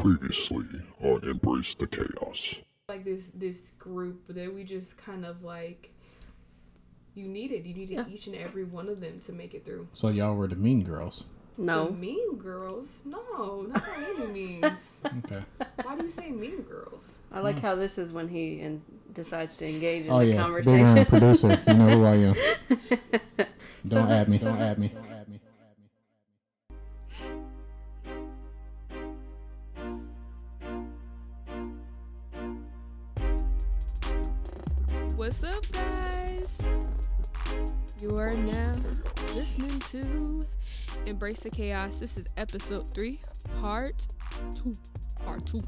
Previously on Embrace the Chaos. like this this group that we just kind of like you needed you needed each and every one of them to make it through So y'all were the mean girls. the No. mean girls no not by any means Okay. why do you say mean girls I like how this is when he in, decides to engage in Oh the yeah, big conversation. room producer. You know who I am. Don't So add me. so Don't the- add me. Embrace the chaos. This is episode three part two. Part two.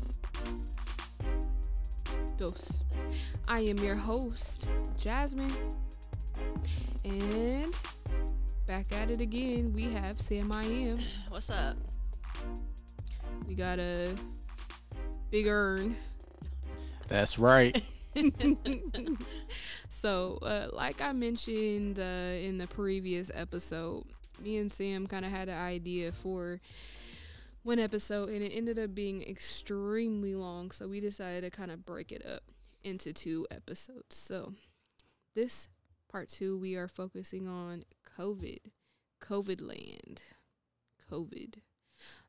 Dose i am your host jasmine. And back at it again we have sam i am. What's up? we got a big urn. That's right. so, uh, like I mentioned uh, in the previous episode, me and Sam kind of had an idea for one episode, and it ended up being extremely long. So, we decided to kind of break it up into two episodes. So, this part two, we are focusing on COVID, COVID land, COVID,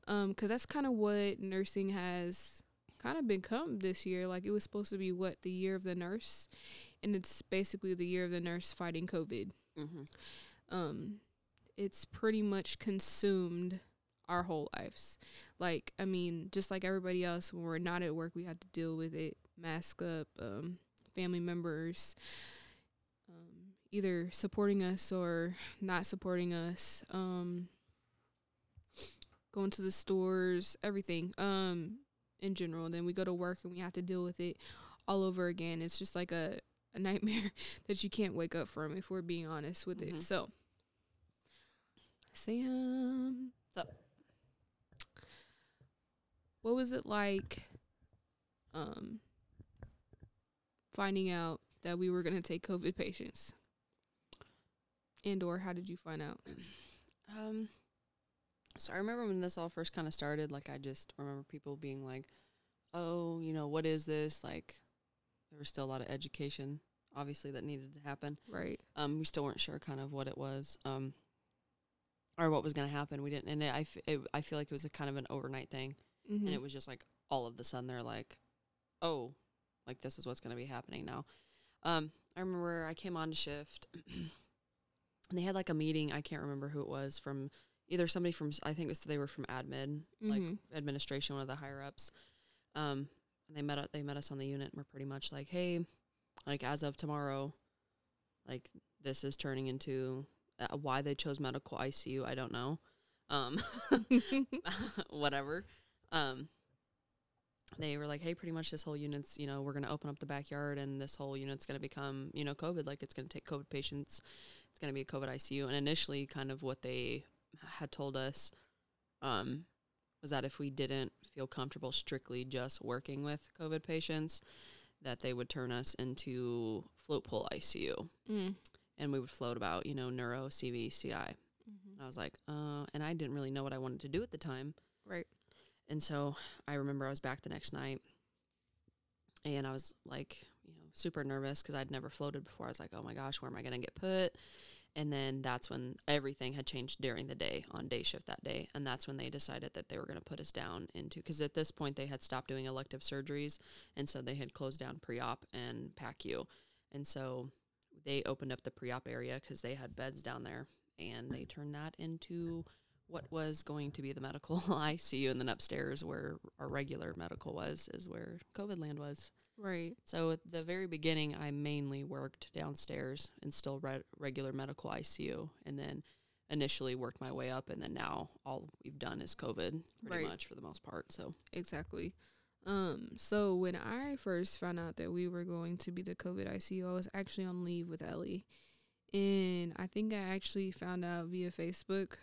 um, because that's kind of what nursing has kind of become this year. Like it was supposed to be what the year of the nurse, and it's basically the year of the nurse fighting COVID. Mm-hmm. Um, it's pretty much consumed our whole lives. Like I mean, just like everybody else, when we're not at work, we have to deal with it. Mask up. Um, family members. Um, either supporting us or not supporting us. Um, going to the stores, everything. Um, in general. Then we go to work and we have to deal with it all over again. It's just like a, a nightmare that you can't wake up from if we're being honest with Mhm. it. So Sam What's up? What was it like um finding out that we were gonna take COVID patients? And or how did you find out? Um, so I remember when this all first kind of started, like I just remember people being like, "Oh, you know, what is this?" Like there was still a lot of education, obviously, that needed to happen. Right. Um, we still weren't sure kind of what it was, um, or what was going to happen. We didn't, and it, I, f- it, I feel like it was a kind of an overnight thing, Mm-hmm. and it was just like all of the sudden they're like, "Oh, like this is what's going to be happening now." Um, I remember I came on to shift, and they had like a meeting. I can't remember who it was from either somebody from I think it was they were from admin, like Mhm. administration, one of the higher ups. Um, and they met they met us on the unit and were pretty much like, "Hey, like as of tomorrow, like this is turning into uh, why they chose medical ICU. I don't know. Um, whatever. Um, they were like, hey, pretty much this whole unit's, you know, we're going to open up the backyard and this whole unit's going to become, you know, COVID. Like it's going to take COVID patients. It's going to be a COVID ICU. And initially, kind of what they had told us um, was that if we didn't feel comfortable strictly just working with COVID patients, that they would turn us into float pool ICU Mm. And we would float about, you know, neuro, CV, CI. Mhm. And I was like, uh, and I didn't really know what I wanted to do at the time. Right. And so I remember I was back the next night and I was like, you know, super nervous because I'd never floated before. I was like, oh my gosh, where am I going to get put? And then that's when everything had changed during the day on day shift that day. And that's when they decided that they were going to put us down into, because at this point they had stopped doing elective surgeries. And so they had closed down pre op and PACU. And so they opened up the pre op area because they had beds down there. And they turned that into what was going to be the medical ICU. And then upstairs, where our regular medical was, is where COVID land was. Right. So at the very beginning, I mainly worked downstairs and still re- regular medical ICU, and then initially worked my way up, and then now all we've done is COVID, pretty Right. much for the most part. So Exactly. Um, so when I first found out that we were going to be the COVID ICU, I was actually on leave with Ellie. And I think I actually found out via Facebook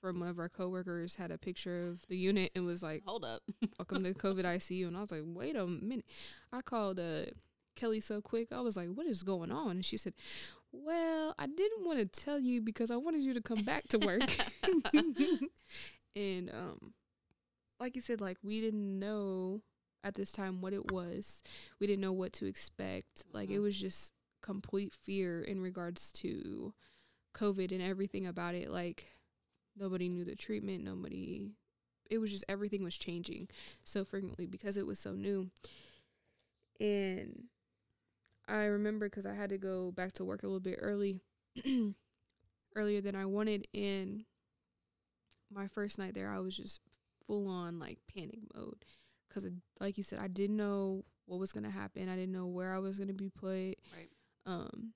from one of our coworkers had a picture of the unit and was like, hold up, Welcome to COVID ICU. And I was like, wait a minute. I called uh Kelly so quick. I was like, what is going on? And she said, Well, I didn't want to tell you because I wanted you to come back to work. and um like you said, like we didn't know at this time what it was. We didn't know what to expect. Like it Mhm. was just complete fear in regards to COVID and everything about it. Like nobody knew the treatment. Nobody. It was just everything was changing so frequently because it was so new. And I remember because I had to go back to work a little bit early, earlier than I wanted. And my first night there, I was just full on like panic mode because, like you said, I didn't know what was gonna happen. I didn't know where I was gonna be put. Right. Um,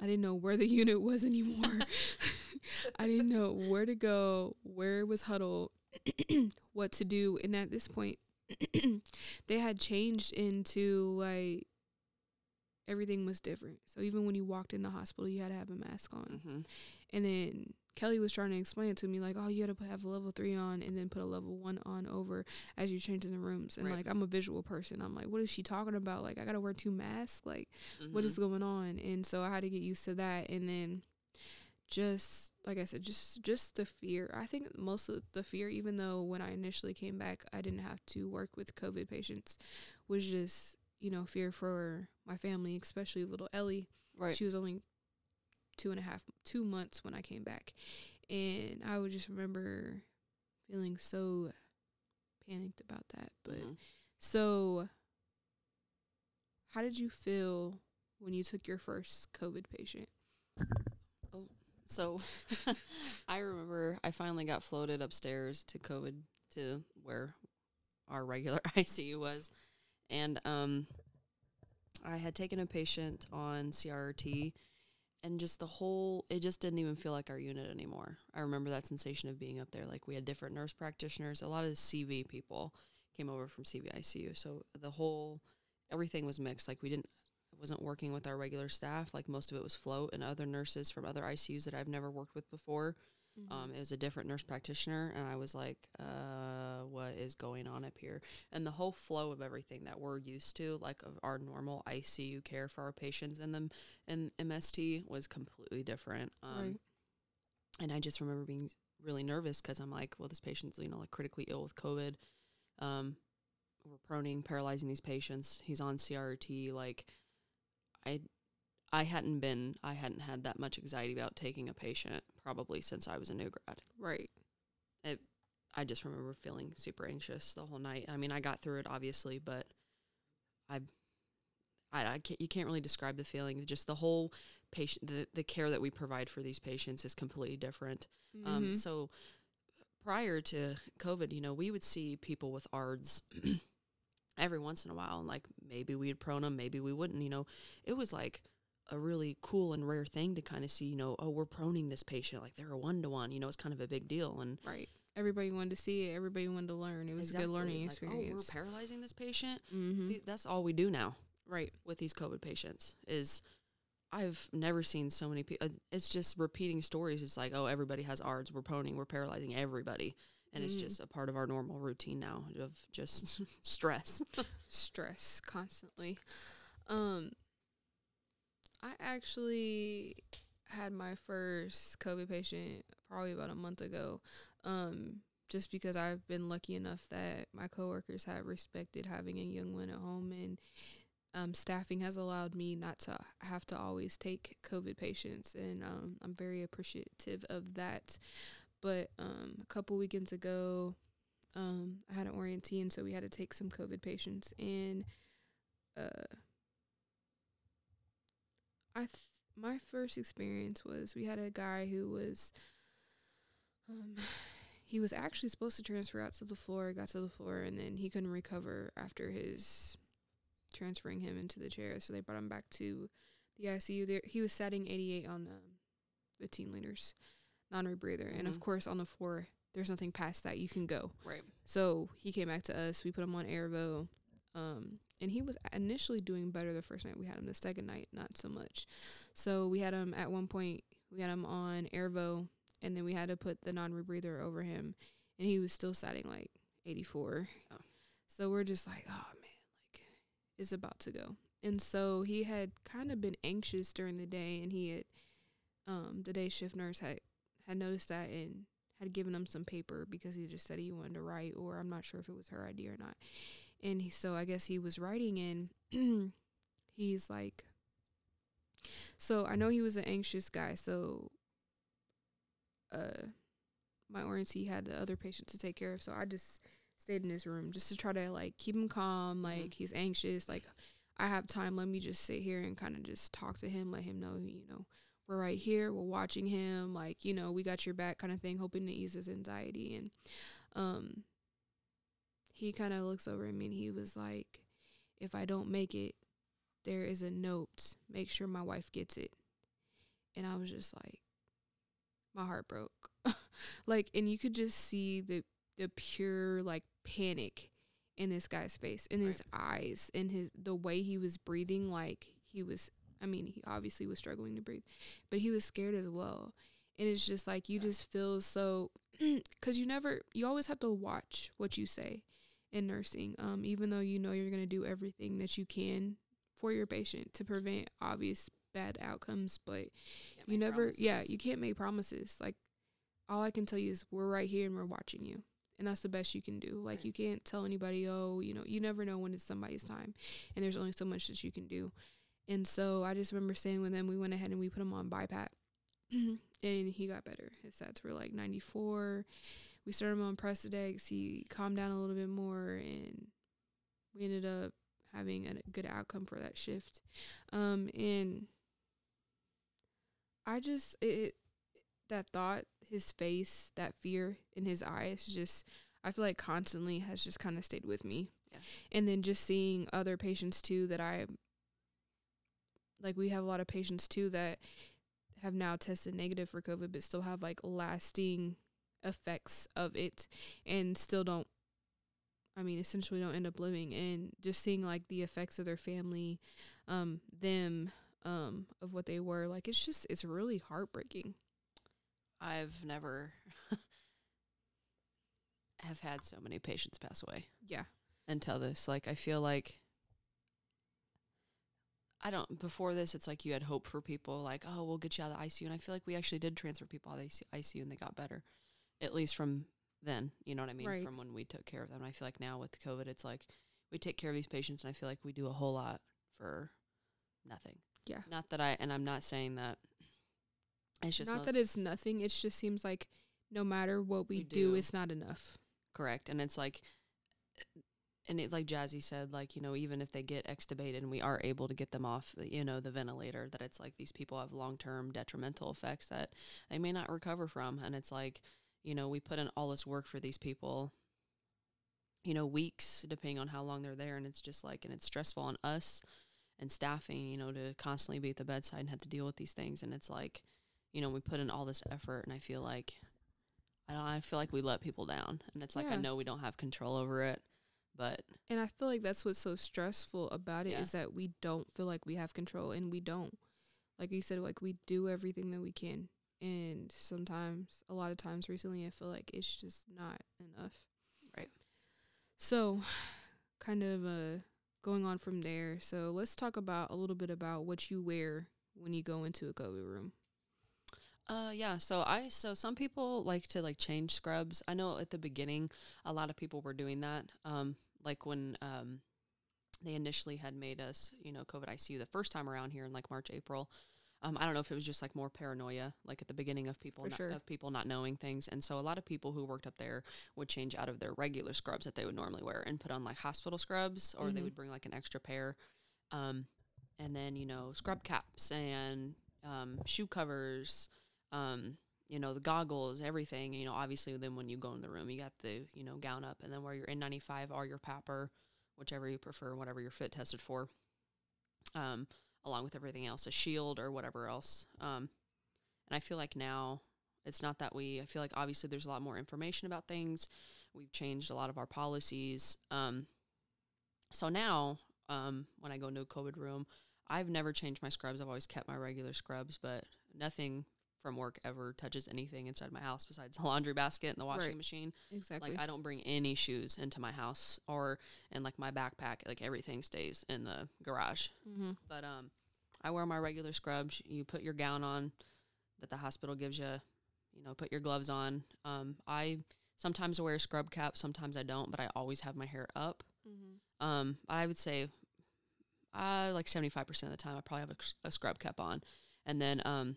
I didn't know where the unit was anymore. I didn't know where to go, where it was huddled, what to do. And at this point, they had changed into like everything was different. So even when you walked in the hospital, you had to have a mask on. Mm-hmm. And then Kelly was trying to explain it to me, like, oh, you had to put, have a level three on and then put a level one on over as you change in the rooms. And Right. like, I'm a visual person. I'm like, what is she talking about? Like, I got to wear two masks? Like, Mm-hmm. what is going on? And so I had to get used to that. And then just, like I said, just, just the fear. I think most of the fear, even though when I initially came back, I didn't have to work with COVID patients, was just, you know, fear for my family, especially little Ellie. right? She was only two and a half, two months when I came back. And I would just remember feeling so panicked about that. But Mhm. so, how did you feel when you took your first COVID patient? Oh, So I remember I finally got floated upstairs to COVID to where our regular ICU was. And um I had taken a patient on CRT and just the whole it just didn't even feel like our unit anymore. I remember that sensation of being up there. Like we had different nurse practitioners, a lot of CV people came over from CV ICU. So the whole everything was mixed. Like we didn't I wasn't working with our regular staff. Like most of it was float and other nurses from other ICUs that I've never worked with before. Um, it was a different nurse practitioner, and I was like, uh, what is going on up here? And the whole flow of everything that we're used to, like of our normal ICU care for our patients in them in MST, was completely different. Um, Right. And I just remember being really nervous because I'm like, well, this patient's you know like critically ill with COVID. Um, we're proning, paralyzing these patients. He's on CRT. Like, I I hadn't been I hadn't had that much anxiety about taking a patient probably since I was a new grad. right. It, I just remember feeling super anxious the whole night. I mean, I got through it obviously, but I I, I can't, you can't really describe the feeling. Just the whole patient, the, the care that we provide for these patients is completely different. Um, Mhm. so prior to COVID, you know, we would see people with ARDS every once in a while, and like maybe we'd prone them, maybe we wouldn't. You know, it was like a really cool and rare thing to kind of see. You know, oh, we're proning this patient, like they're a one to one. You know, it's kind of a big deal, and right. Everybody wanted to see it. Everybody wanted to learn. It was a good learning like, experience. Oh, we're paralyzing this patient. mm-hmm. Th- That's all we do now right. with these COVID patients. Is I've never seen so many people. It's just repeating stories. It's like, oh, everybody has ARDS. We're proning. We're paralyzing everybody, and it's Mhm. just a part of our normal routine now of just stress. stress constantly. Um, I actually had my first COVID patient probably about a month ago. Um, just because I've been lucky enough that my coworkers have respected having a young one at home and um, staffing has allowed me not to have to always take COVID patients, and um, I'm very appreciative of that. But um, a couple weekends ago, um, I had an orientee, so we had to take some COVID patients, and uh, I th- my first experience was we had a guy who was, um, he was actually supposed to transfer out to the floor, got to the floor, and then he couldn't recover after his transferring him into the chair, so they brought him back to the ICU. There, he was setting 88 on um, 15 liters non-rebreather, and of Mhm. course on the floor there's nothing past that you can go. right. So he came back to us. We put him on Airvo. Um, and he was initially doing better the first night we had him. The second night, not so much. So we had him at one point, we had him on Airvo, and then we had to put the non rebreather over him, and he was still sitting like 84. Oh. So we're just like, oh man, like it's about to go. And so he had kind of been anxious during the day, and he had, um, the day shift nurse had had noticed that and had given him some paper because he just said he wanted to write, or I'm not sure if it was her idea or not. And he, so I guess he was writing, and he's like, so I know he was an anxious guy, so uh, my orientee had the other patient to take care of, so I just stayed in his room just to try to like keep him calm. Like he's anxious, like I have time. Let me just sit here and kind of just talk to him, let him know, you know, we're right here, we're watching him, like, you know, we got your back kind of thing, hoping to ease his anxiety. And um he kind of looks over at me and he was like, if I don't make it, there is a note. Make sure my wife gets it. And I was just like, my heart broke. like, and you could just see the the pure like panic in this guy's face, in his eyes, in his the way he was breathing. Like he was, I mean, he obviously was struggling to breathe, but he was scared as well. And it's just like you just feel so, because you never, you always have to watch what you say in nursing. Um, even though you know you're gonna do everything that you can for your patient to prevent obvious bad outcomes, but Can't you never, yeah, you can't make promises. Like all I can tell you is we're right here and we're watching you. And that's the best you can do. Like Right. you can't tell anybody, oh, you know, you never know when it's somebody's time. And there's only so much that you can do. And so I just remember saying with him. We went ahead and we put him on BiPAP. and he got better. His stats were like 94. We started him on Precedex. He calmed down a little bit more and we ended up having a good outcome for that shift. Um, and I just it that thought, his face, that fear in his eyes, just I feel like constantly has just kind of stayed with me. Yeah. And then just seeing other patients too that I like, we have a lot of patients too that have now tested negative for COVID, but still have like lasting effects of it, and still don't. I mean, essentially don't end up living, and just seeing like the effects of their family, um, them, um, of what they were like. It's just it's really heartbreaking. I've never have had so many patients pass away Yeah. until this. Like I feel like I don't before this it's like you had hope for people like, oh, we'll get you out of the ICU and I feel like we actually did transfer people out of the ICU and they got better. At least from then, you know what I mean, Right. from when we took care of them. I feel like now with COVID it's like we take care of these patients and I feel like we do a whole lot for nothing. Yeah. Not that I and I'm not saying that it's just not that it's nothing. It just seems like no matter what we, We do, do. it's not enough. correct and it's like and it's like jazzy said like you know even if they get extubated and we are able to get them off you know the ventilator that it's like these people have long-term detrimental effects that they may not recover from and it's like you know we put in all this work for these people you know weeks depending on how long they're there and it's just like and it's stressful on us and staffing you know to constantly be at the bedside and have to deal with these things and it's like you know we put in all this effort and i feel like I don't. I feel like we let people down, and it's like I know we don't have control over it, but And I feel like that's what's so stressful about it is Yeah. that we don't feel like we have control and we don't. Like you said, like we do everything that we can. And sometimes, a lot of times recently, I feel like it's just not enough. Right. So, kind of uh, going on from there. So, let's talk about a little bit about what you wear when you go into a COVID room. Uh yeah, so I so some people like to like change scrubs. I know at the beginning a lot of people were doing that. Um like when um they initially had made us, you know, COVID ICU the first time around here in like March, April. Um, I don't know if it was just like more paranoia, like at the beginning of people not, sure. of people not knowing things, and so a lot of people who worked up there would change out of their regular scrubs that they would normally wear and put on like hospital scrubs, or they Mhm. would bring like an extra pair, um, and then you know scrub caps and um, shoe covers, um, you know, the goggles, everything. You know, obviously, then when you go in the room, you got the, you know, gown up and then wear your N95 or your PAPR, whichever you prefer, whatever you're fit tested for, um, along with everything else, a shield or whatever else. Um, and I feel like now it's not that we, I feel like obviously there's a lot more information about things. We've changed a lot of our policies. Um, so now, um, when I go into a COVID room, I've never changed my scrubs. I've always kept my regular scrubs, but nothing from work ever touches anything inside my house besides the laundry basket and the washing Right. machine. Exactly. Like I don't bring any shoes into my house or in like my backpack. Like everything stays in the garage. mm-hmm. But um, I wear my regular scrubs. You put your gown on that the hospital gives you, you know, put your gloves on. Um, I sometimes wear a scrub cap, sometimes I don't, but I always have my hair up. Mm-hmm. Um, I would say, uh, like seventy five percent of the time, I probably have a scrub cap on, and then um,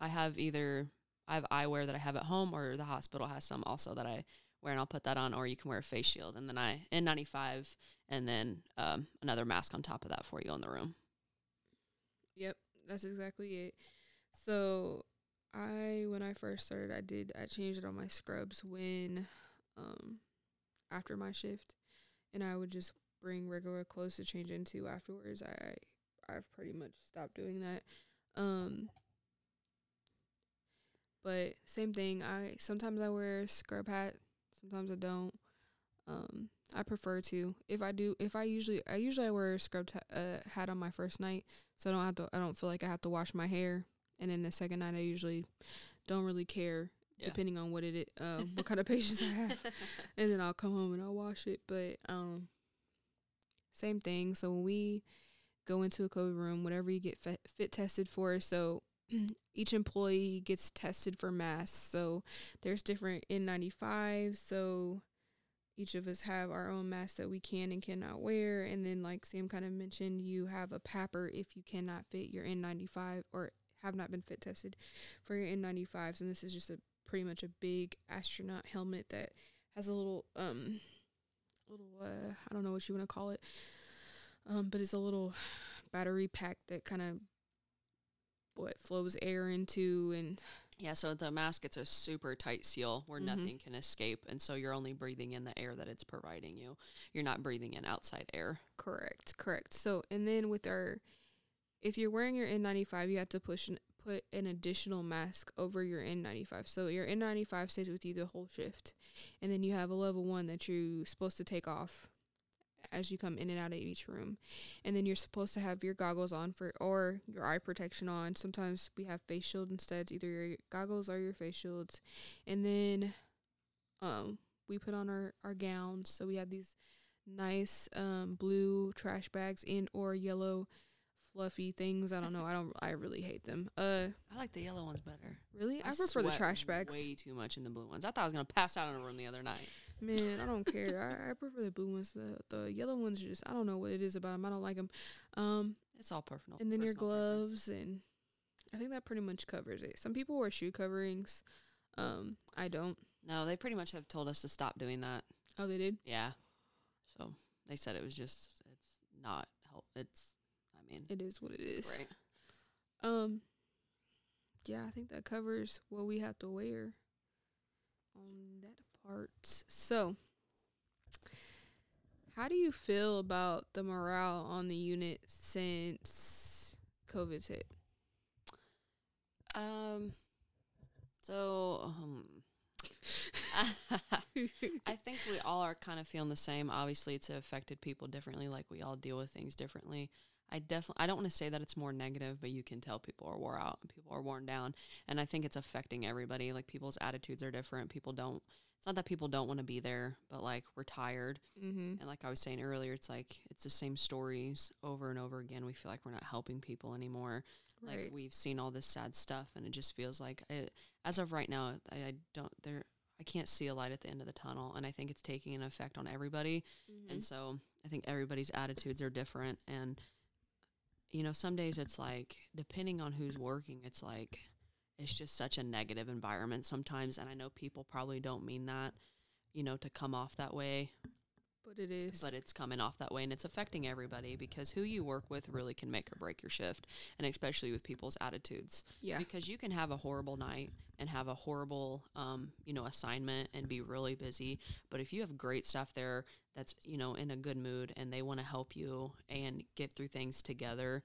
I have either I have eyewear that I have at home, or the hospital has some also that I wear, and I'll put that on, or you can wear a face shield, and then I N ninety five, and then um, another mask on top of that for you in the room. Yep, that's exactly it. So I when I first started I did I changed it on my scrubs when um after my shift and I would just bring regular clothes to change into afterwards. I I've pretty much stopped doing that. Um but same thing, I sometimes I wear a scrub hat, sometimes I don't. Um I prefer to. If I do if I usually I usually I wear a scrub uh, hat on my first night so I don't have to I don't feel like I have to wash my hair and then the second night I usually don't really care Yeah. depending on what it uh, what kind of patients I have and then I'll come home and I'll wash it but um same thing so when we go into a COVID room whatever you get fit, fit tested for so each employee gets tested for masks so there's different N95 so each of us have our own mask that we can and cannot wear and then like Sam kind of mentioned you have a PAPR if you cannot fit your N95 or have not been fit tested for your N95s and this is just a pretty much a big astronaut helmet that has a little um little uh I don't know what you want to call it um but it's a little battery pack that kind of what flows air into and Yeah, so the mask it's a super tight seal where Mhm. nothing can escape, and so you're only breathing in the air that it's providing you. You're not breathing in outside air. Correct, correct. So, and then with our, if you're wearing your N95, you have to push an, put an additional mask over your N95. So your N95 stays with you the whole shift, and then you have a level one that you're supposed to take off as you come in and out of each room, and then you're supposed to have your goggles on for or your eye protection on. Sometimes we have face shield instead, either your goggles or your face shields, and then, um, we put on our our gowns. So we have these nice um blue trash bags and or yellow fluffy things. I don't know. I don't I really hate them. Uh I like the yellow ones better. really? I, prefer the trash bags. Way too much in the blue ones. I thought I was gonna pass out in a room the other night. Man, I don't care. I, I prefer the blue ones. The the yellow ones are just I don't know what it is about them. I don't like them. Um It's all personal. and then your personal preference. gloves and I think that pretty much covers it. Some people wear shoe coverings. Um I don't. No, they pretty much have told us to stop doing that. Oh, they did. Yeah. So they said it was just it's not help. It's I mean It is what it is. right. Um yeah, I think that covers what we have to wear on that part. So, how do you feel about the morale on the unit since COVID hit? Um. So um. I think we all are kind of feeling the same. Obviously, it's affected people differently. Like we all deal with things differently. I definitely I don't want to say that it's more negative, but you can tell people are wore out and people are worn down, and I think it's affecting everybody. Like people's attitudes are different. People don't. It's not that people don't want to be there, but like we're tired. mm-hmm. And like I was saying earlier, it's like it's the same stories over and over again. We feel like we're not helping people anymore. Like we've seen all this sad stuff, and it just feels like it, as of right now, I, I don't there. I can't see a light at the end of the tunnel, and I think it's taking an effect on everybody. Mm-hmm. And so I think everybody's attitudes are different, and you know, some days it's like depending on who's working, it's like it's just such a negative environment sometimes. And I know people probably don't mean that, you know, to come off that way, but it is. but it's coming off that way and it's affecting everybody because who you work with really can make or break your shift and especially with people's attitudes yeah. because you can have a horrible night and have a horrible um, you know assignment and be really busy but if you have great staff there that's you know in a good mood and they want to help you and get through things together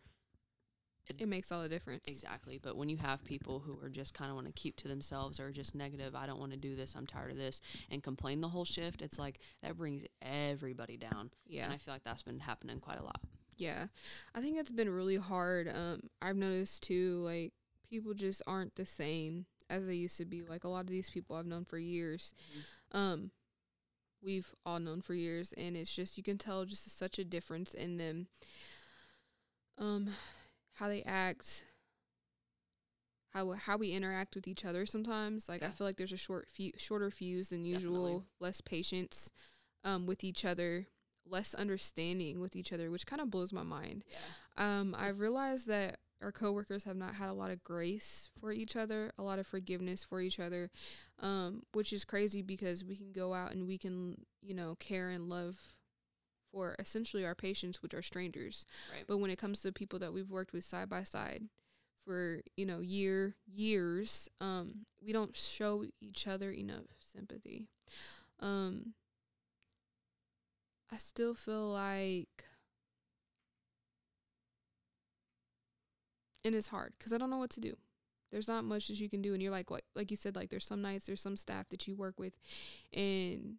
It makes all the difference. Exactly. But when you have people who are just kind of want to keep to themselves or just negative, I don't want to do this, I'm tired of this, and complain the whole shift, it's like that brings everybody down. Yeah. And I feel like that's been happening quite a lot. Yeah. I think it's been really hard. Um, I've noticed too, like, people just aren't the same as they used to be. Like, a lot of these people I've known for years. Um, we've all known for years, and it's just, you can tell just such a difference in them. Um, how they act, how how we interact with each other sometimes. Like I feel like there's a short few shorter fuse than Definitely. usual, less patience um, with each other, less understanding with each other, which kind of blows my mind. Yeah. Um, I've realized that our coworkers have not had a lot of grace for each other, a lot of forgiveness for each other, um, which is crazy because we can go out and we can, you know, care and love for essentially our patients, which are strangers. Right. But when it comes to people that we've worked with side by side for, you know, year years, um, we don't show each other enough sympathy. Um, I still feel like and it's hard because I don't know what to do. There's not much that you can do, and you're like, what, like you said, like there's some nights, there's some staff that you work with, and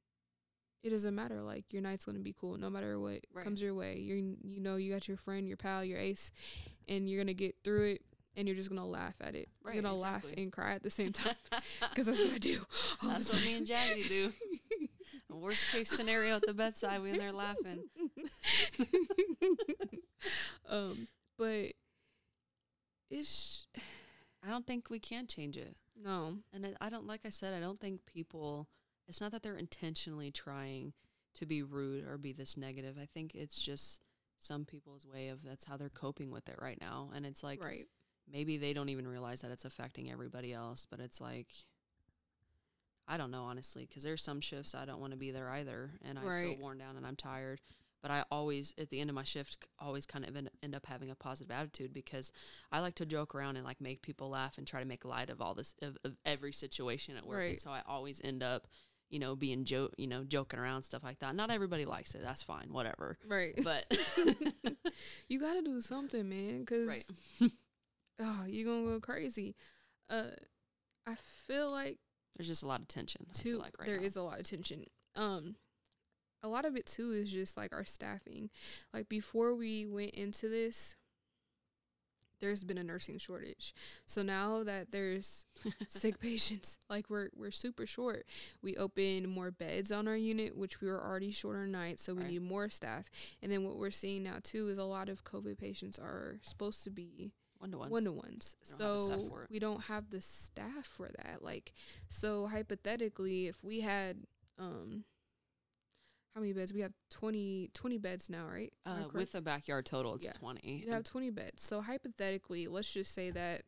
it doesn't matter. Like your night's gonna be cool, no matter what Right. comes your way. You're, you know, you got your friend, your pal, your ace, and you're gonna get through it, and you're just gonna laugh at it. Right, you're gonna laugh and cry at the same time because that's what I do. That's what me and Jazzy do. Worst case scenario at the bedside, we in there laughing. um, but it's I don't think we can change it. no, And I- I don't, like I said, I don't think people, it's not that they're intentionally trying to be rude or be this negative. I think it's just some people's way of that's how they're coping with it right now. And it's like, right, maybe they don't even realize that it's affecting everybody else, but it's like, I don't know, honestly, because there's some shifts I don't want to be there either. And I Right. feel worn down and I'm tired. But I always, at the end of my shift, always kind of end, end up having a positive attitude because I like to joke around and like make people laugh and try to make light of all this, of, of every situation at work. And so I always end up, you know, being joke, you know, joking around stuff like that. Not everybody likes it. That's fine, whatever. right. But you got to do something, man, because right, oh, you're gonna go crazy. Uh, I feel like there's just a lot of tension. I feel too like right there is a lot of tension. Um, a lot of it too is just like our staffing. Like before we went into this, there's been a nursing shortage. So now that there's sick patients, like we're we're super short. We opened more beds on our unit, which we were already short on nights, so we Right. need more staff. And then what we're seeing now too is a lot of COVID patients are supposed to be one to one. one to ones. We don't have the staff So we don't have the staff for that. Like, so hypothetically, if we had, um, how many beds? We have 20, 20 beds now, right? Uh, with a backyard total, it's Yeah. 20. you have 20 beds. So hypothetically, let's just say that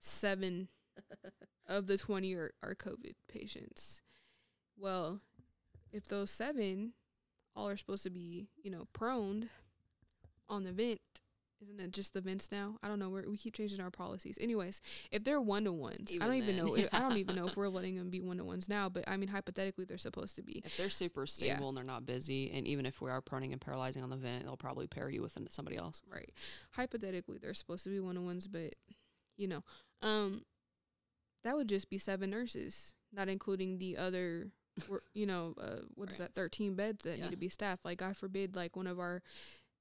seven of the 20 are, are COVID patients. Well, if those seven all are supposed to be, you know, proned on the vent, isn't it just the vents now? I don't know. We're, we keep changing our policies. Anyways, if they're one to ones, I don't even then, know. If, I don't even know if we're letting them be one to ones now. But I mean, hypothetically, they're supposed to be. if they're super stable and they're not busy, and even if we are proning and paralyzing on the vent, they'll probably pair you with somebody else. Right. Hypothetically, they're supposed to be one to ones, but you know, um, that would just be seven nurses, not including the other, you know, uh, what is Right. that, thirteen beds that Yeah. need to be staffed. Like, God forbid, like one of our,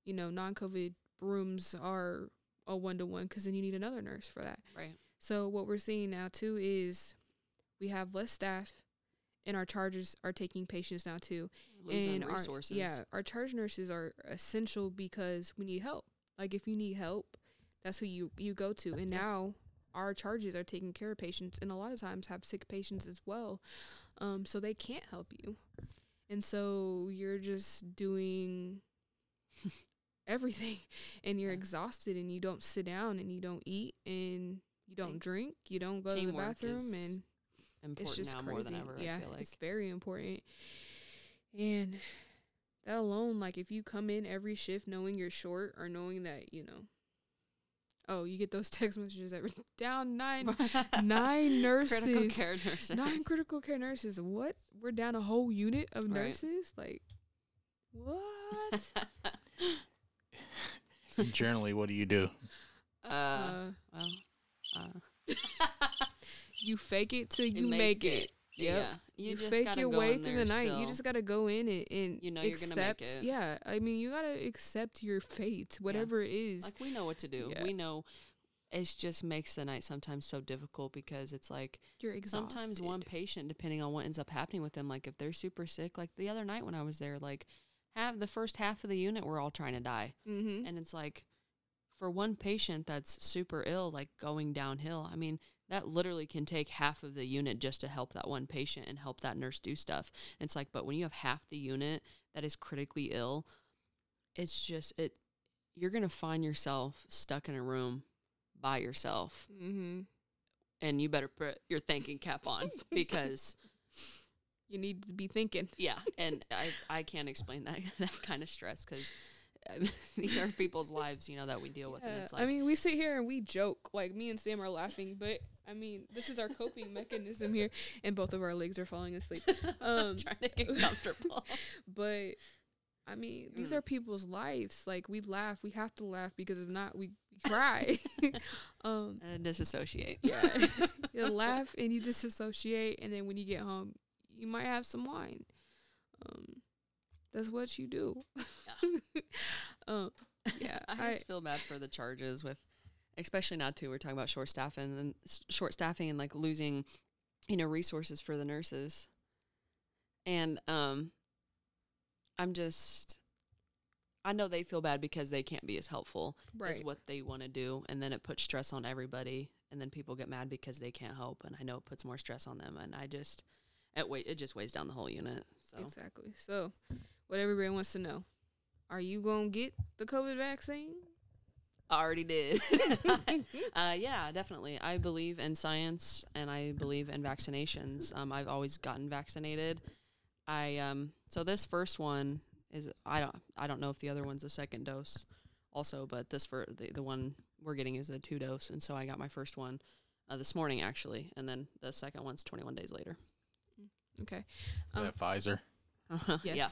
you know, non-COVID rooms are a one to one, because then you need another nurse for that. Right. So what we're seeing now too is we have less staff, and our charges are taking patients now too Losing and resources. Our, yeah, our charge nurses are essential because we need help. Like if you need help, that's who you you go to. And Yeah. now our charges are taking care of patients, and a lot of times have sick patients as well. Um, so they can't help you, and so you're just doing everything, and you're Yeah. exhausted, and you don't sit down, and you don't eat, and you don't drink, you don't go to the bathroom, and Important it's just now crazy. more than ever. Yeah, I feel like. it's very important. And that alone, like if you come in every shift knowing you're short or knowing that you know, oh, you get those text messages every down nine nine nurses, Critical care nurses. nine critical care nurses. What? We're down a whole unit of Right. nurses. Like what? Generally, what do you do? uh, uh, well, uh, you fake it till you, you make, it. Yep. Yeah. You, You, just fake your go way through the there night. You just gotta go in and, and You know you're gonna accept. make it. Yeah, I mean, you gotta accept your fate, whatever it is. like we know what to do. Yeah. We know. It just makes the night sometimes so difficult because it's like you're exhausted. sometimes one patient, depending on what ends up happening with them, like if they're super sick, like the other night when I was there, like have the first half of the unit we're all trying to die, Mm-hmm. and it's like for one patient that's super ill, like going downhill, I mean, that literally can take half of the unit just to help that one patient and help that nurse do stuff. And it's like, but when you have half the unit that is critically ill, it's just it you're going to find yourself stuck in a room by yourself Mm-hmm. and you better put your thinking cap on because You need to be thinking. yeah and i i can't explain that that kind of stress because these are people's lives you know that we deal with and Yeah, it's like I mean, we sit here and we joke. Like me and Sam are laughing, but I mean, this is our coping mechanism here, and both of our legs are falling asleep. Um, trying to get comfortable but I mean, these Mm. are people's lives. Like we laugh, we have to laugh because if not, we, we cry. um, and disassociate yeah, you laugh and you disassociate, and then when you get home, you might have some wine. Um, that's what you do. um, yeah, I just feel bad for the charges with, especially now too. We're talking about short staffing and short staffing and like losing, you know, resources for the nurses. And um, I'm just, I know they feel bad because they can't be as helpful as what they want to do, and then it puts stress on everybody, and then people get mad because they can't help, and I know it puts more stress on them, and I just, it wait, it just weighs down the whole unit. So Exactly. So, what everybody wants to know: Are you gonna get the COVID vaccine? I already did. uh, yeah, definitely. I believe in science and I believe in vaccinations. Um, I've always gotten vaccinated. I um, so this first one is I don't I don't know if the other one's a second dose, also, but this for the the one we're getting is a two dose, and so I got my first one uh, this morning actually, and then the second one's twenty one days later. Okay. Is Um, that Pfizer? Yes. Yeah.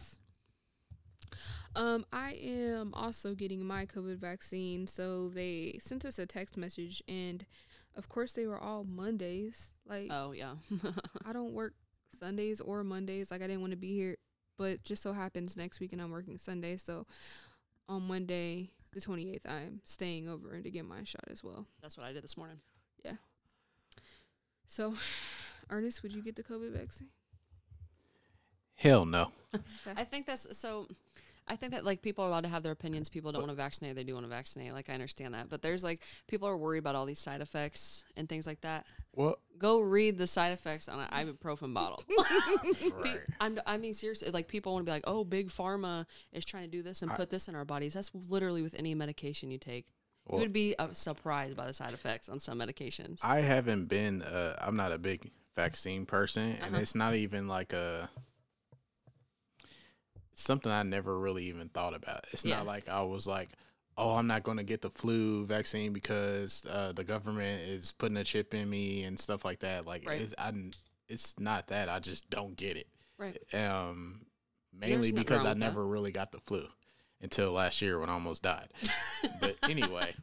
Um, I am also getting my COVID vaccine. So they sent us a text message, and of course they were all Mondays. Like Oh yeah. I don't work Sundays or Mondays. Like I didn't want to be here, but just so happens next week and I'm working Sunday. So on Monday, the 28th, I'm staying over to get my shot as well. That's what I did this morning. Yeah. So, Ernest, would you get the COVID vaccine? Hell no. I think that's so. I think that like people are allowed to have their opinions. People don't want to vaccinate. They do want to vaccinate. Like I understand that, but there's like people are worried about all these side effects and things like that. Well, Go read the side effects on an ibuprofen bottle. Pe- right. I'm, I mean, seriously, like people want to be like, "Oh, big pharma is trying to do this and I- put this in our bodies." That's literally with any medication you take. Well, you would be uh, surprised by the side effects on some medications. I haven't been. Uh, I'm not a big vaccine person, and Uh-huh. it's not even like a something I never really even thought about. It's Yeah. not like I was like, oh, I'm not going to get the flu vaccine because uh, the government is putting a chip in me and stuff like that. Like, Right. it's, I, it's not that. I just don't get it. right. Um, mainly because I with that. never really got the flu until last year when I almost died. but anyway,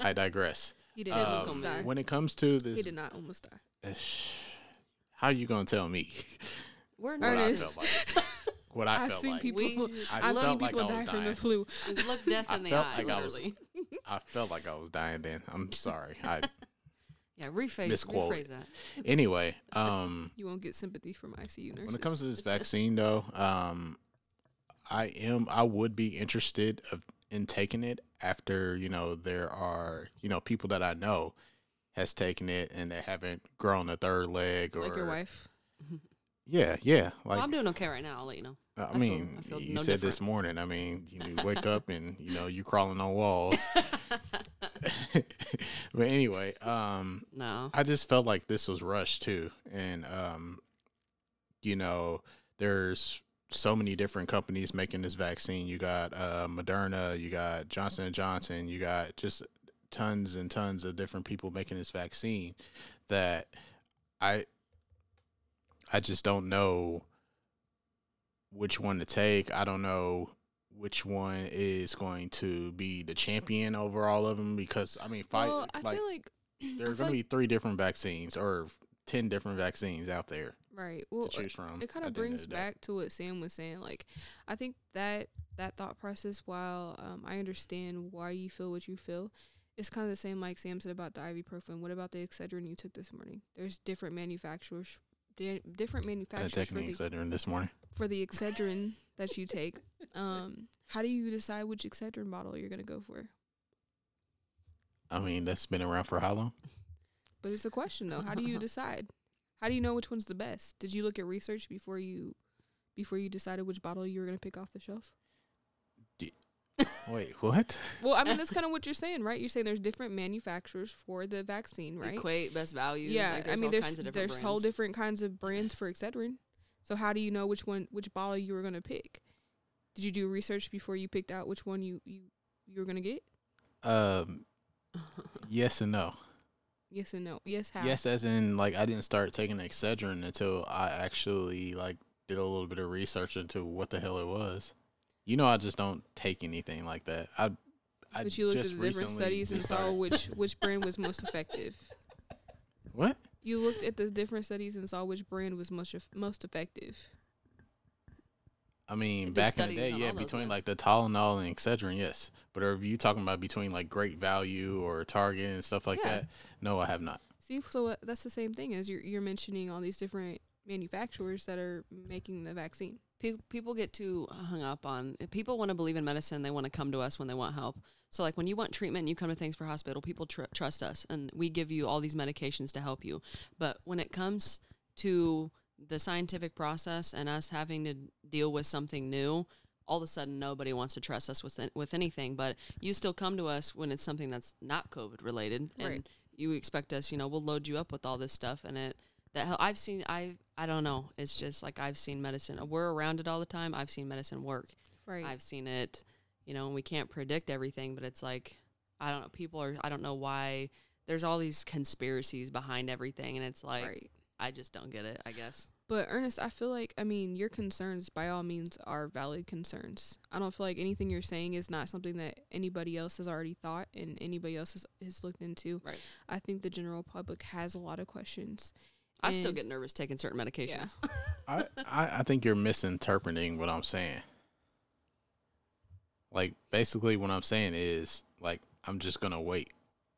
I digress. He did Um, almost die. when it comes to this, He did not almost die. how are you gonna tell me We're Ernest. like? What I I've felt seen like. people. We- I I've felt seen like people I die was from the flu. Look death I in the felt eye, like I was- literally. I felt like I was dying then. I'm sorry. I Yeah, rephrase, Misquoted. rephrase that. anyway. Um, You won't get sympathy from ICU nurses. when it comes to this vaccine, though, um, I am. I would be interested of in taking it after you know there are you know people that I know has taken it and they haven't grown a third leg or like your wife. Yeah, yeah. Well, Like I'm doing okay right now. I'll let you know. I feel- mean, I feel you no said this morning. I mean, you, you wake up and you know you're crawling on walls. but anyway, um, no. I just felt like this was rushed too, and um, you know, there's so many different companies making this vaccine. You got uh, Moderna, you got Johnson and Johnson, you got just tons and tons of different people making this vaccine. That I, I just don't know which one to take. I don't know which one is going to be the champion over all of them because I mean, fight well, I like feel like there I are going to be three different vaccines or ten different vaccines out there right. Well, to choose from. it kind of brings back to what Sam was saying. Like, I think that that thought process, while um, I understand why you feel what you feel, it's kind of the same like Sam said about the ibuprofen. What about the Excedrin you took this morning? There's different manufacturers, di- different manufacturers take any the, Excedrin this morning. For the Excedrin that you take. Um, how do you decide which Excedrin bottle you're gonna go for? I mean, that's been around for how long? But it's a question though. How do you decide? How do you know which one's the best? Did you look at research before you before you decided which bottle you were gonna pick off the shelf? Wait, what? Well, I mean that's kind of what you're saying, right? You're saying there's different manufacturers for the vaccine, right? Equate best value. yeah, like, I mean all there's kinds of different there's whole different kinds of brands for Excedrin. So how do you know which one which bottle you were gonna pick? Did you do research before you picked out which one you you you were gonna get? Um, yes and no. Yes and no. Yes, how? Yes, as in like I didn't start taking Excedrin until I actually like did a little bit of research into what the hell it was. You know, I just don't take anything like that. I, I But you looked at the different studies and saw which which brand was most effective. what? You looked at the different studies and saw which brand was most most effective. I mean, back in the day, yeah, between like the Tylenol and Excedrin, yes. But are you talking about between like Great Value or Target and stuff like Yeah. that? No, I have not. See, so uh, that's the same thing as you're you're mentioning all these different manufacturers that are making the vaccine. Pe- people get too hung up on if people want to believe in medicine they want to come to us when they want help so like when you want treatment and you come to things for hospital people tr- trust us and we give you all these medications to help you but when it comes to the scientific process and us having to deal with something new all of a sudden nobody wants to trust us with with anything but you still come to us when it's something that's not covid related and Right. you expect us you know we'll load you up with all this stuff and it that I've seen I I don't know. It's just like I've seen medicine. We're around it all the time. I've seen medicine work. Right. I've seen it, you know, and we can't predict everything, but it's like I don't know, people are I don't know why there's all these conspiracies behind everything and it's like right. I just don't get it, I guess. But Ernest, I feel like I mean your concerns by all means are valid concerns. I don't feel like anything you're saying is not something that anybody else has already thought and anybody else has, has looked into. Right. I think the general public has a lot of questions. I still get nervous taking certain medications. Yeah. I, I I think you're misinterpreting what I'm saying. Like basically, what I'm saying is like I'm just gonna wait.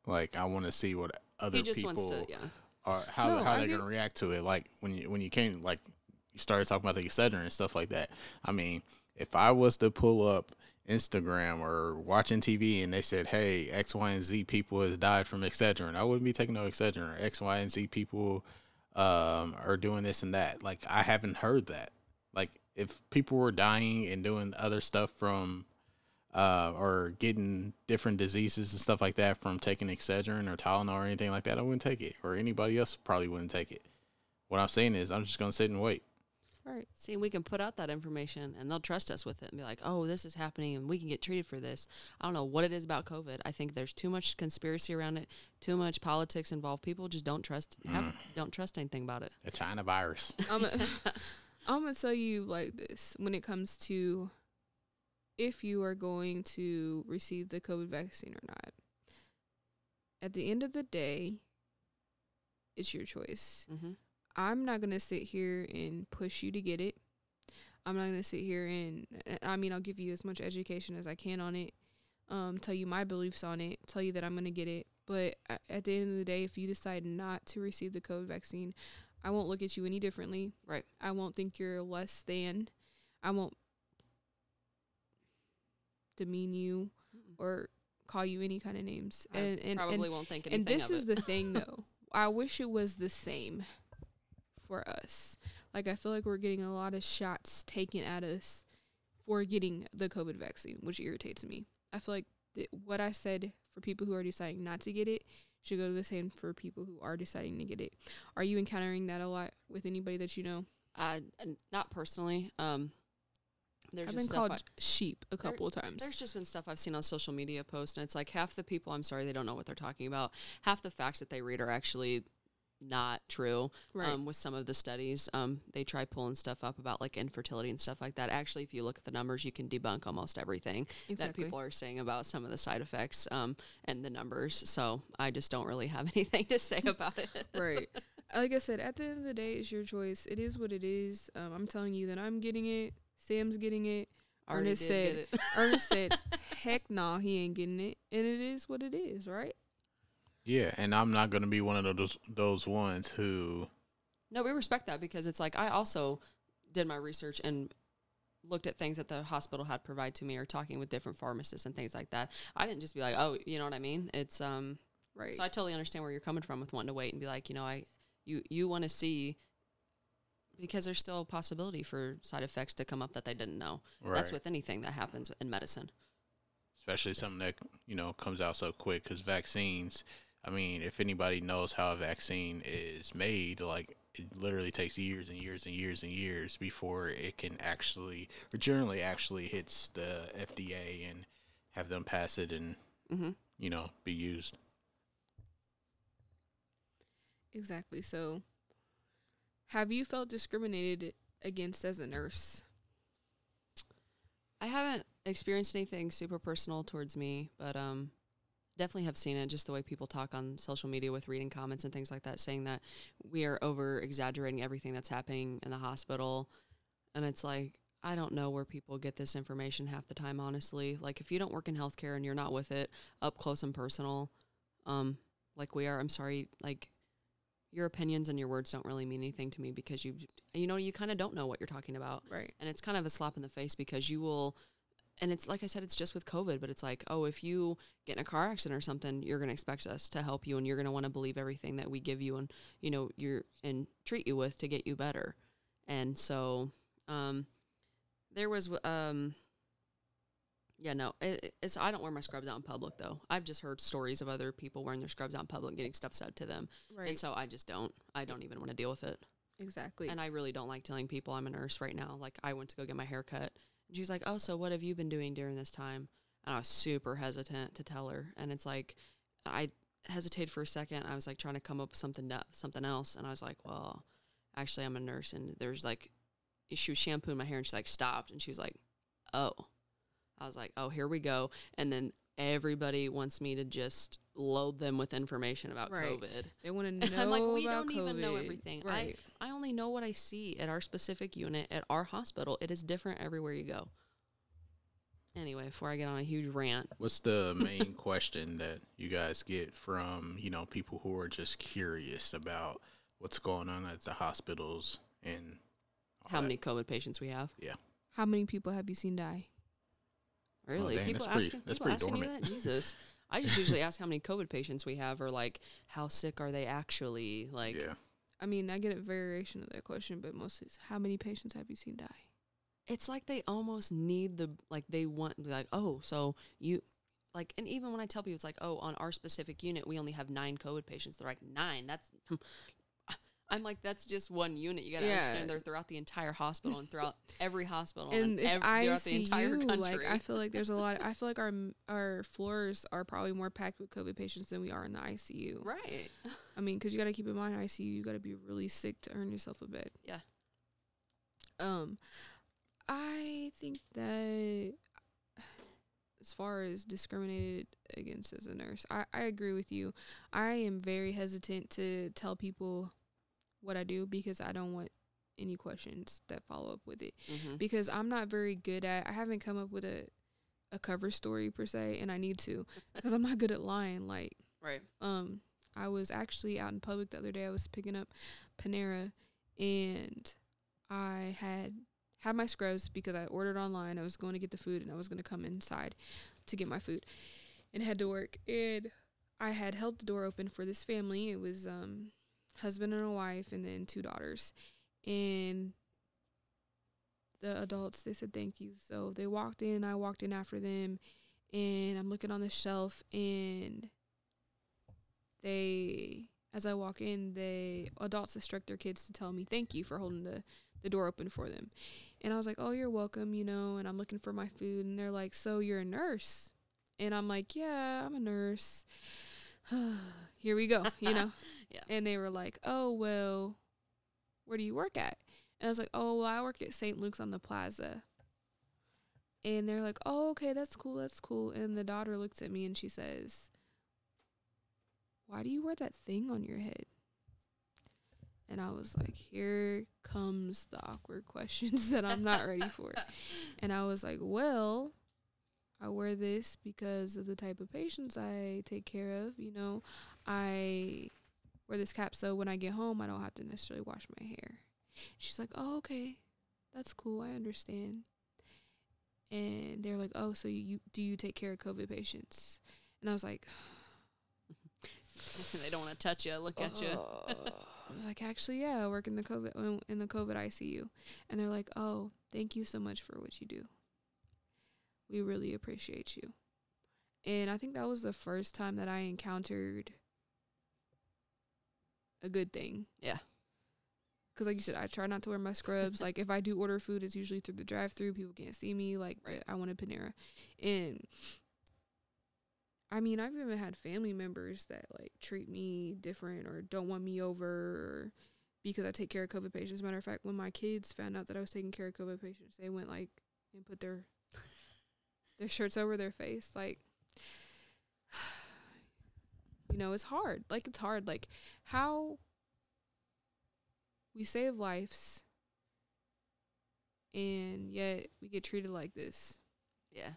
Like I want to see what other people to yeah. are how No, how I they're gonna react to it. Like when you when you came like you started talking about the Excedrin and stuff like that. I mean, if I was to pull up Instagram or watching TV and they said, "Hey, X, Y, and Z people has died from Excedrin," I wouldn't be taking no Excedrin. Or X, Y, and Z people um, are doing this and that. Like I haven't heard that. Like if people were dying and doing other stuff from uh, or getting different diseases and stuff like that from taking Excedrin or Tylenol or anything like that, I wouldn't take it, or anybody else probably wouldn't take it. What I'm saying is, I'm just gonna sit and wait. Right. See, we can put out that information and they'll trust us with it and be like, oh, this is happening and we can get treated for this. I don't know what it is about COVID. I think there's too much conspiracy around it, too much politics involved. People just don't trust have don't trust anything about it. The China virus. I'm a, I'm gonna tell you like this when it comes to if you are going to receive the COVID vaccine or not. At the end of the day, it's your choice. Mm-hmm. I'm not gonna sit here and push you to get it. I'm not gonna sit here and I mean I'll give you as much education as I can on it, um, tell you my beliefs on it, tell you that I'm gonna get it. But at the end of the day, if you decide not to receive the COVID vaccine, I won't look at you any differently. Right. I won't think you're less than. I won't demean you or call you any kind of names. I and and, and probably won't think anything and this is the thing though. I wish it was the same for us. Like I feel like we're getting a lot of shots taken at us for getting the COVID vaccine, which irritates me. I feel like th- what I said for people who are deciding not to get it should go to the same for people who are deciding to get it. Are you encountering that a lot with anybody that you know? Uh, not personally. Um, there's I've just been stuff called I- sheep a There- couple of times. There's just been stuff I've seen on social media posts, and it's like half the people, I'm sorry, they don't know what they're talking about. Half the facts that they read are actually not true. right. Um, with some of the studies, um, they try pulling stuff up about like infertility and stuff like that. Actually, if you look at the numbers, you can debunk almost everything that people are saying about some of the side effects um, and the numbers. So I just don't really have anything to say about it. right. Like I said, at the end of the day, it's your choice. It is what it is. Um, I'm telling you that I'm getting it. Sam's getting it. Already Ernest said, it. Ernest said, "Heck, nah, he ain't getting it." And it is what it is, right? Yeah, and I'm not gonna be one of those those ones who No, we respect that because it's like I also did my research and looked at things that the hospital had provide to me or talking with different pharmacists and things like that. I didn't just be like, "Oh, you know what I mean?" It's um Right. So I totally understand where you're coming from with wanting to wait and be like, you know, I you you want to see because there's still a possibility for side effects to come up that they didn't know. That's with anything that happens in medicine. especially something that you know comes out so quick because vaccines i mean if anybody knows how a vaccine is made like it literally takes years and years and years and years before it can actually or generally actually hits the fda and have them pass it and Mm-hmm. you know be used Exactly. So, have you felt discriminated against as a nurse? I haven't experienced anything super personal towards me, but um, definitely have seen it just the way people talk on social media with reading comments and things like that, saying that we are over exaggerating everything that's happening in the hospital. And it's like, I don't know where people get this information half the time, honestly. Like, if you don't work in healthcare and you're not with it up close and personal, um, like we are, I'm sorry, like, your opinions and your words don't really mean anything to me because you, you know, you kind of don't know what you're talking about Right. and it's kind of a slap in the face because you will and it's like I said, it's just with COVID, but it's like, oh, if you get in a car accident or something, you're going to expect us to help you, and you're going to want to believe everything that we give you, and you know, you're and treat you with to get you better. And so, um, there was, um, yeah, no, it, it's I don't wear my scrubs out in public though. I've just heard stories of other people wearing their scrubs out in public, getting stuff said to them, Right. and so I just don't. I don't even want to deal with it. exactly. And I really don't like telling people I'm a nurse right now. Like I went to go get my hair cut. And she's like, Oh, so what have you been doing during this time? And I was super hesitant to tell her. And it's like I hesitated for a second. I was like trying to come up with something no- something else. And I was like, Well, actually I'm a nurse and there's like she was shampooing my hair and she like stopped and she was like, Oh. I was like, Oh, here we go. And then everybody wants me to just load them with information about Right. COVID. they want to And know I'm like, we about don't even know everything. I- Right. I only know what I see at our specific unit at our hospital. It is different everywhere you go. Anyway, before I get on a huge rant, what's the main question that you guys get from you know people who are just curious about what's going on at the hospitals and how that? many COVID patients we have? Yeah. How many people have you seen die? Oh, really? dang, people that's pretty- asking, that's people pretty asking you that? Jesus. I just usually ask how many COVID patients we have or like how sick are they actually? Like yeah I mean, I get a variation of that question, but mostly it's how many patients have you seen die? it's like they almost need the like they want like oh so you like and even when I tell people it's like oh on our specific unit we only have nine COVID patients they're like nine that's hmm, I'm like that's just one unit you got to Yeah. understand they're throughout the entire hospital and throughout every hospital and it's ev- throughout the entire country Like I feel like there's a lot. I feel like our our floors are probably more packed with COVID patients than we are in the ICU. right I mean, because you got to keep in mind, ICU, you got to be really sick to earn yourself a bed. Yeah. Um, I think that as far as discriminated against as a nurse, I, I agree with you. I am very hesitant to tell people what I do because I don't want any questions that follow up with it hmm because I'm not very good at. I haven't come up with a a cover story per se, and I need to because I'm not good at lying. Like right um I was actually out in public the other day. I was picking up Panera and I had had my scrubs because I ordered online. I was going to get the food and I was going to come inside to get my food and head to work. And I had held the door open for this family. It was um husband and a wife and then two daughters. And the adults they said thank you. So they walked in, I walked in after them and I'm looking on the shelf and they as I walk in, they adults instruct their kids to tell me thank you for holding the, the door open for them. And I was like, Oh, you're welcome, you know, and I'm looking for my food and they're like, So you're a nurse? And I'm like, Yeah, I'm a nurse. Here we go, you know. Yeah. And they were like, Oh, well, where do you work at? And I was like, Oh, well, I work at St. Luke's on the plaza. And they're like, Oh, okay, that's cool, that's cool. And the daughter looks at me and she says, Why do you wear that thing on your head? And I was like, Here comes the awkward questions that I'm not ready for. And I was like, Well, I wear this because of the type of patients I take care of. You know, I wear this cap so when I get home, I don't have to necessarily wash my hair. She's like, Oh, okay. That's cool. I understand. And they're like, Oh, so you do you take care of COVID patients? And I was like, they don't want to touch you, look at you. I was like, actually, yeah, I work in the COVID in- in the COVID ICU, and they're like, oh, thank you so much for what you do. We really appreciate you. And I think that was the first time that I encountered a good thing. Yeah. Because, like you said, I try not to wear my scrubs. like, if I do order food, it's usually through the drive through. People can't see me. Like, Right. I wanted Panera. And I mean, I've even had family members that like treat me different or don't want me over because I take care of COVID patients. Matter of fact, when my kids found out that I was taking care of COVID patients, they went like and put their their shirts over their face. Like, you know, it's hard. Like, it's hard. Like, how we save lives and yet we get treated like this. Yeah.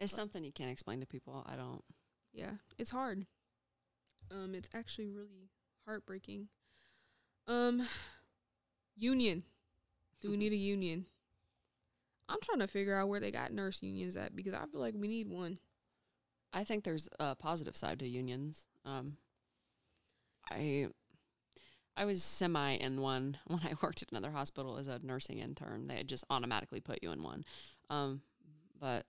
It's something you can't explain to people. I don't. Yeah, it's hard. Um, it's actually really heartbreaking. Um, union. Do we need a union? I'm trying to figure out where they got nurse unions at because I feel like we need one. I think there's a positive side to unions. Um, I I was semi in one when I worked at another hospital as a nursing intern. They had just automatically put you in one. Um, but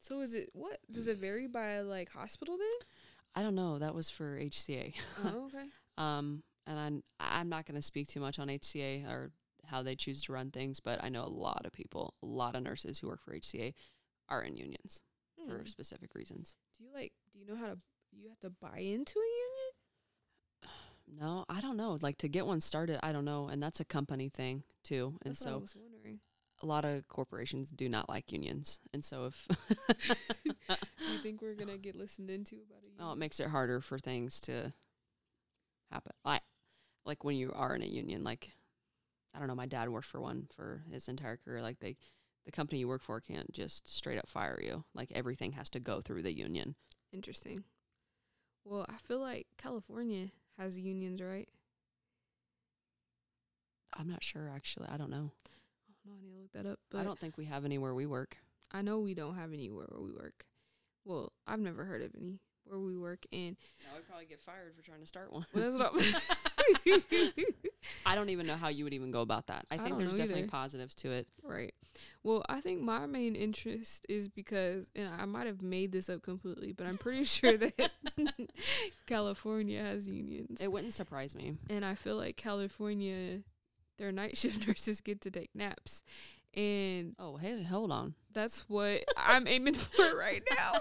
So is it what does it vary by like hospital then? I don't know. That was for HCA. Oh, okay. Um, and I'm I'm not going to speak too much on HCA or how they choose to run things, but I know a lot of people, a lot of nurses who work for HCA, are in unions for Hmm. specific reasons. Do you like? Do you know how to? You have to buy into a union? No, I don't know. Like to get one started, I don't know, and that's a company thing too. And That's I so was wondering. a lot of corporations do not like unions, and so if you think we're gonna get listened into about a union? oh, it makes it harder for things to happen. Like like when you are in a union, like I don't know, my dad worked for one for his entire career. Like they the company you work for can't just straight up fire you. Like everything has to go through the union. Interesting. Well, I feel like California has unions, right? I'm not sure actually. I don't know. I don't know. I need to look that up. But I don't think we have anywhere we work. I know we don't have anywhere where we work. Well, I've never heard of any where we work, and Now we'd probably get fired for trying to start one. well, that's what I'm I don't even know how you would even go about that. I I think don't there's definitely either. positives to it. right. Well, I think my main interest is because, and I might have made this up completely, but I'm pretty sure that California has unions, It wouldn't surprise me. and I feel like California, their night shift nurses get to take naps, and Oh, hey, hold on. That's what I'm aiming for right now.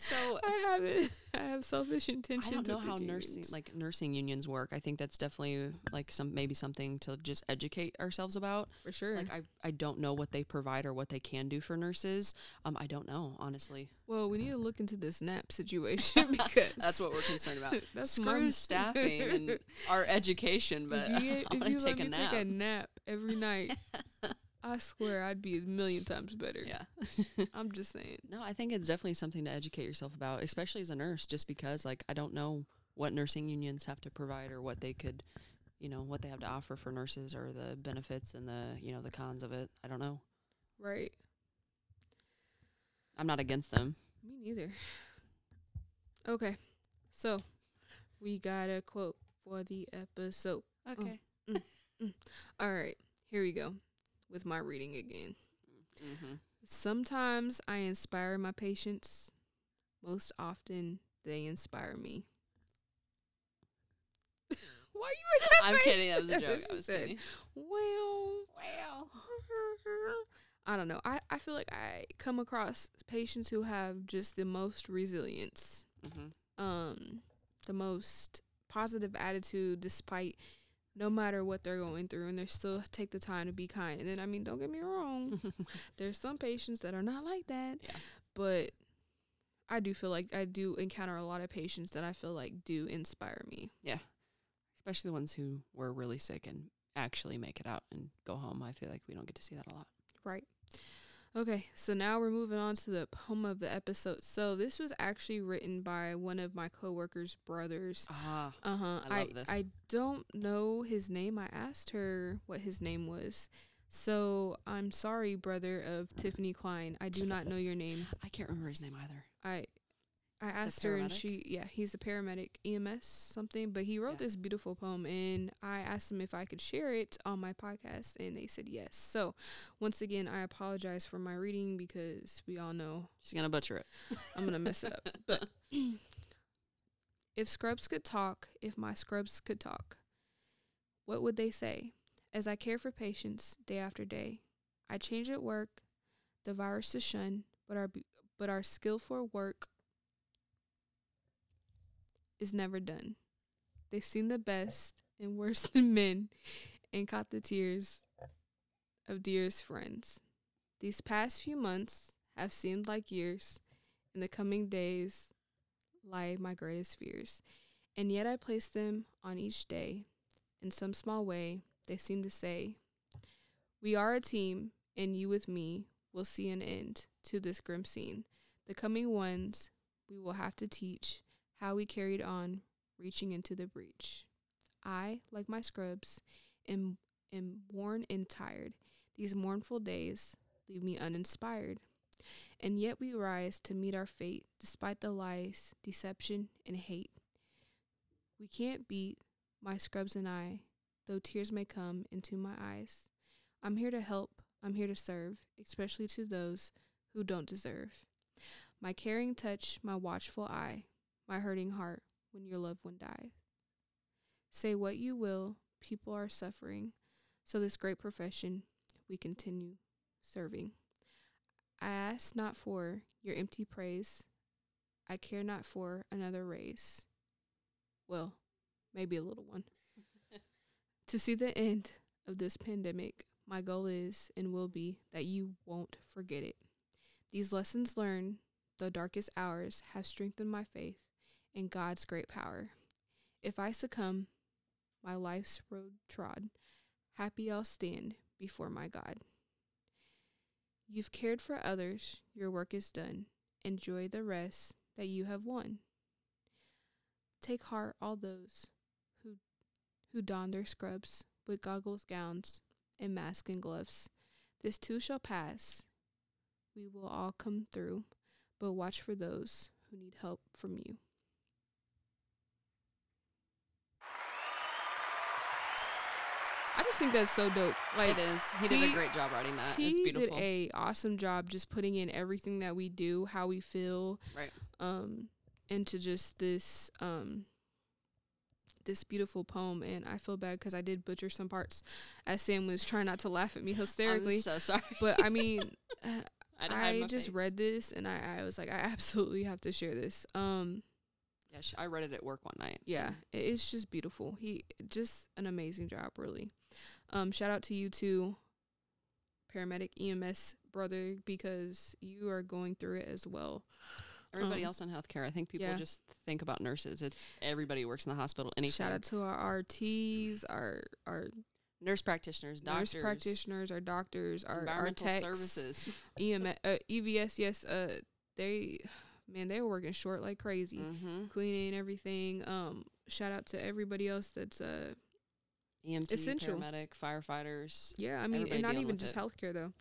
So I have it. I have selfish intentions. I don't know how nursing unions. like nursing unions work. I think that's definitely like some maybe something to just educate ourselves about. for sure. Like I I don't know what they provide or what they can do for nurses. Um I don't know, honestly. well, we need to look into this nap situation because That's what we're concerned about. That's Screw staffing and our education, but if you, I if want you take a nap. take a nap every night, I swear I'd be a million times better. yeah. I'm just saying. No, I think it's definitely something to educate yourself about, especially as a nurse, just because like I don't know what nursing unions have to provide or what they could, you know, what they have to offer for nurses or the benefits and the, you know, the cons of it. I don't know. Right. I'm not against them. Me neither. Okay. So we got a quote for the episode. Okay. Oh, mm, mm. All right. Here we go with my reading again. Mm-hmm. Sometimes I inspire my patients. Most often, they inspire me. Why you that I'm face? kidding. That was a joke. I was said. kidding. Well, Wow. I don't know. I, I feel like I come across patients who have just the most resilience, Mm-hmm. um, the most positive attitude despite no matter what they're going through, and they still take the time to be kind. And then, I mean, don't get me wrong, there's some patients that are not like that, Yeah. but I do feel like I do encounter a lot of patients that I feel like do inspire me. yeah. Especially the ones who were really sick and actually make it out and go home. I feel like we don't get to see that a lot. Right. Okay, so now we're moving on to the poem of the episode. So this was actually written by one of my coworkers' brothers. Ah. Uh huh. I love this. I don't know his name. I asked her what his name was. So I'm sorry, brother of Tiffany Klein. I do not know your name. I can't remember his name either. I I asked her and she yeah, he's a paramedic EMS something, but he wrote Yeah. this beautiful poem and I asked him if I could share it on my podcast and they said yes. So, once again, I apologize for my reading because we all know She's gonna butcher it. I'm going to mess it up. But if scrubs could talk, if my scrubs could talk, what would they say? As I care for patients day after day, I change at work, the virus to shun, but our but our skill for work is never done. They've seen the best and worst in men and caught the tears of dearest friends. These past few months have seemed like years. In the coming days lie my greatest fears. And yet I place them on each day. In some small way, they seem to say, We are a team, and you with me will see an end to this grim scene. The coming ones we will have to teach how we carried on, reaching into the breach. I, like my scrubs, am, am worn and tired. These mournful days leave me uninspired. And yet we rise to meet our fate despite the lies, deception, and hate. We can't beat my scrubs and I, though tears may come into my eyes. I'm here to help, I'm here to serve, especially to those who don't deserve. My caring touch, my watchful eye, my hurting heart when your loved one dies. Say what you will, people are suffering, so this great profession we continue serving. I ask not for your empty praise. I care not for another raise. Well, maybe a little one. to see the end of this pandemic, my goal is and will be that you won't forget it. These lessons learned, the darkest hours, have strengthened my faith in God's great power. If I succumb, my life's road trod, happy I'll stand before my God. You've cared for others, your work is done. Enjoy the rest that you have won. Take heart, all those who who don their scrubs with goggles, gowns, and masks and gloves. This too shall pass. We will all come through, but watch for those who need help from you. I just think that's so dope. Like it is. He did a great job writing that. he it's beautiful. did a awesome job just putting in everything that we do, how we feel, Right. um, into just this um this beautiful poem. And I feel bad because I did butcher some parts, as Sam was trying not to laugh at me hysterically. I'm so sorry. But I mean, uh, I, had to hide I just face. read this and I, I was like, I absolutely have to share this. Um, Yeah, I read it at work one night. yeah, it's just beautiful. He just an amazing job, really. Um, shout out to you too, paramedic EMS brother, because you are going through it as well. Everybody Um, else in healthcare, I think people yeah. just think about nurses. It's everybody who works in the hospital. Anything. Shout out to our RTs, our our nurse practitioners, doctors, nurse practitioners, our doctors, our our techs, services. EMS, uh, EVS. Yes, uh, they man, they were working short like crazy, mm-hmm. cleaning everything. Um, shout out to everybody else that's uh EMT, Essential. Paramedic, firefighters. Yeah, I mean, and not even just it. healthcare though.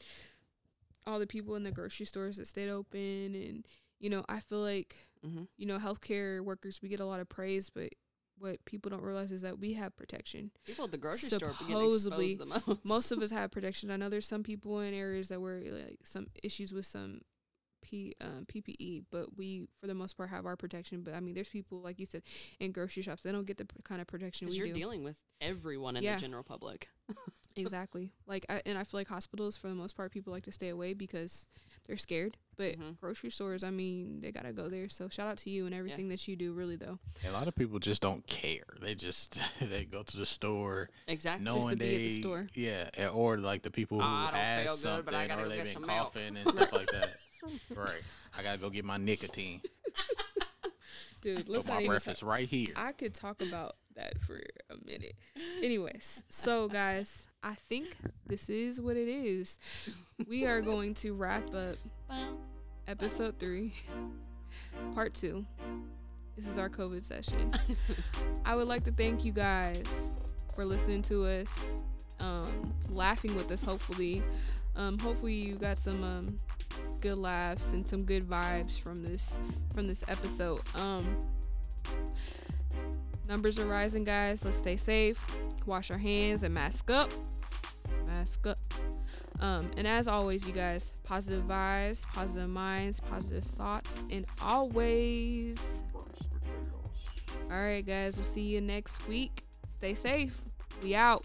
All the people in the grocery stores that stayed open, and you know, I feel like Mm-hmm. you know, healthcare workers we get a lot of praise, but what people don't realize is that we have protection. People at the grocery store Supposedly, exposed most. Most of us have protection. I know there's some people in areas that were like some issues with some P um, PPE, but we for the most part have our protection. But I mean, there's people like you said in grocery shops they don't get the p- kind of protection we you're do. dealing with everyone in Yeah. the general public. Exactly. Like, I, and I feel like hospitals, for the most part, people like to stay away because they're scared. But Mhm. grocery stores, I mean, they gotta go there. So shout out to you and everything that you do. Really though, A lot of people just don't care. They just they go to the store Exactly. knowing to be at the store. yeah, or like the people who "Ah, I don't ask feel something but I gotta or go they've been some milk." coughing and stuff like that. Right. I gotta go get my nicotine. dude. Let's not my breath is right here. I could talk about that for a minute. Anyways, so guys, I think this is what it is. We are going to wrap up episode three, part two. This is our COVID session. I would like to thank you guys for listening to us, um, laughing with us. Hopefully, um, hopefully you got some um, good laughs and some good vibes from this from this episode. Um numbers are rising guys. Let's stay safe. Wash our hands and mask up. Mask up. Um, and as always, you guys, positive vibes, positive minds, positive thoughts, and always. All right, guys, we'll see you next week. Stay safe. We out.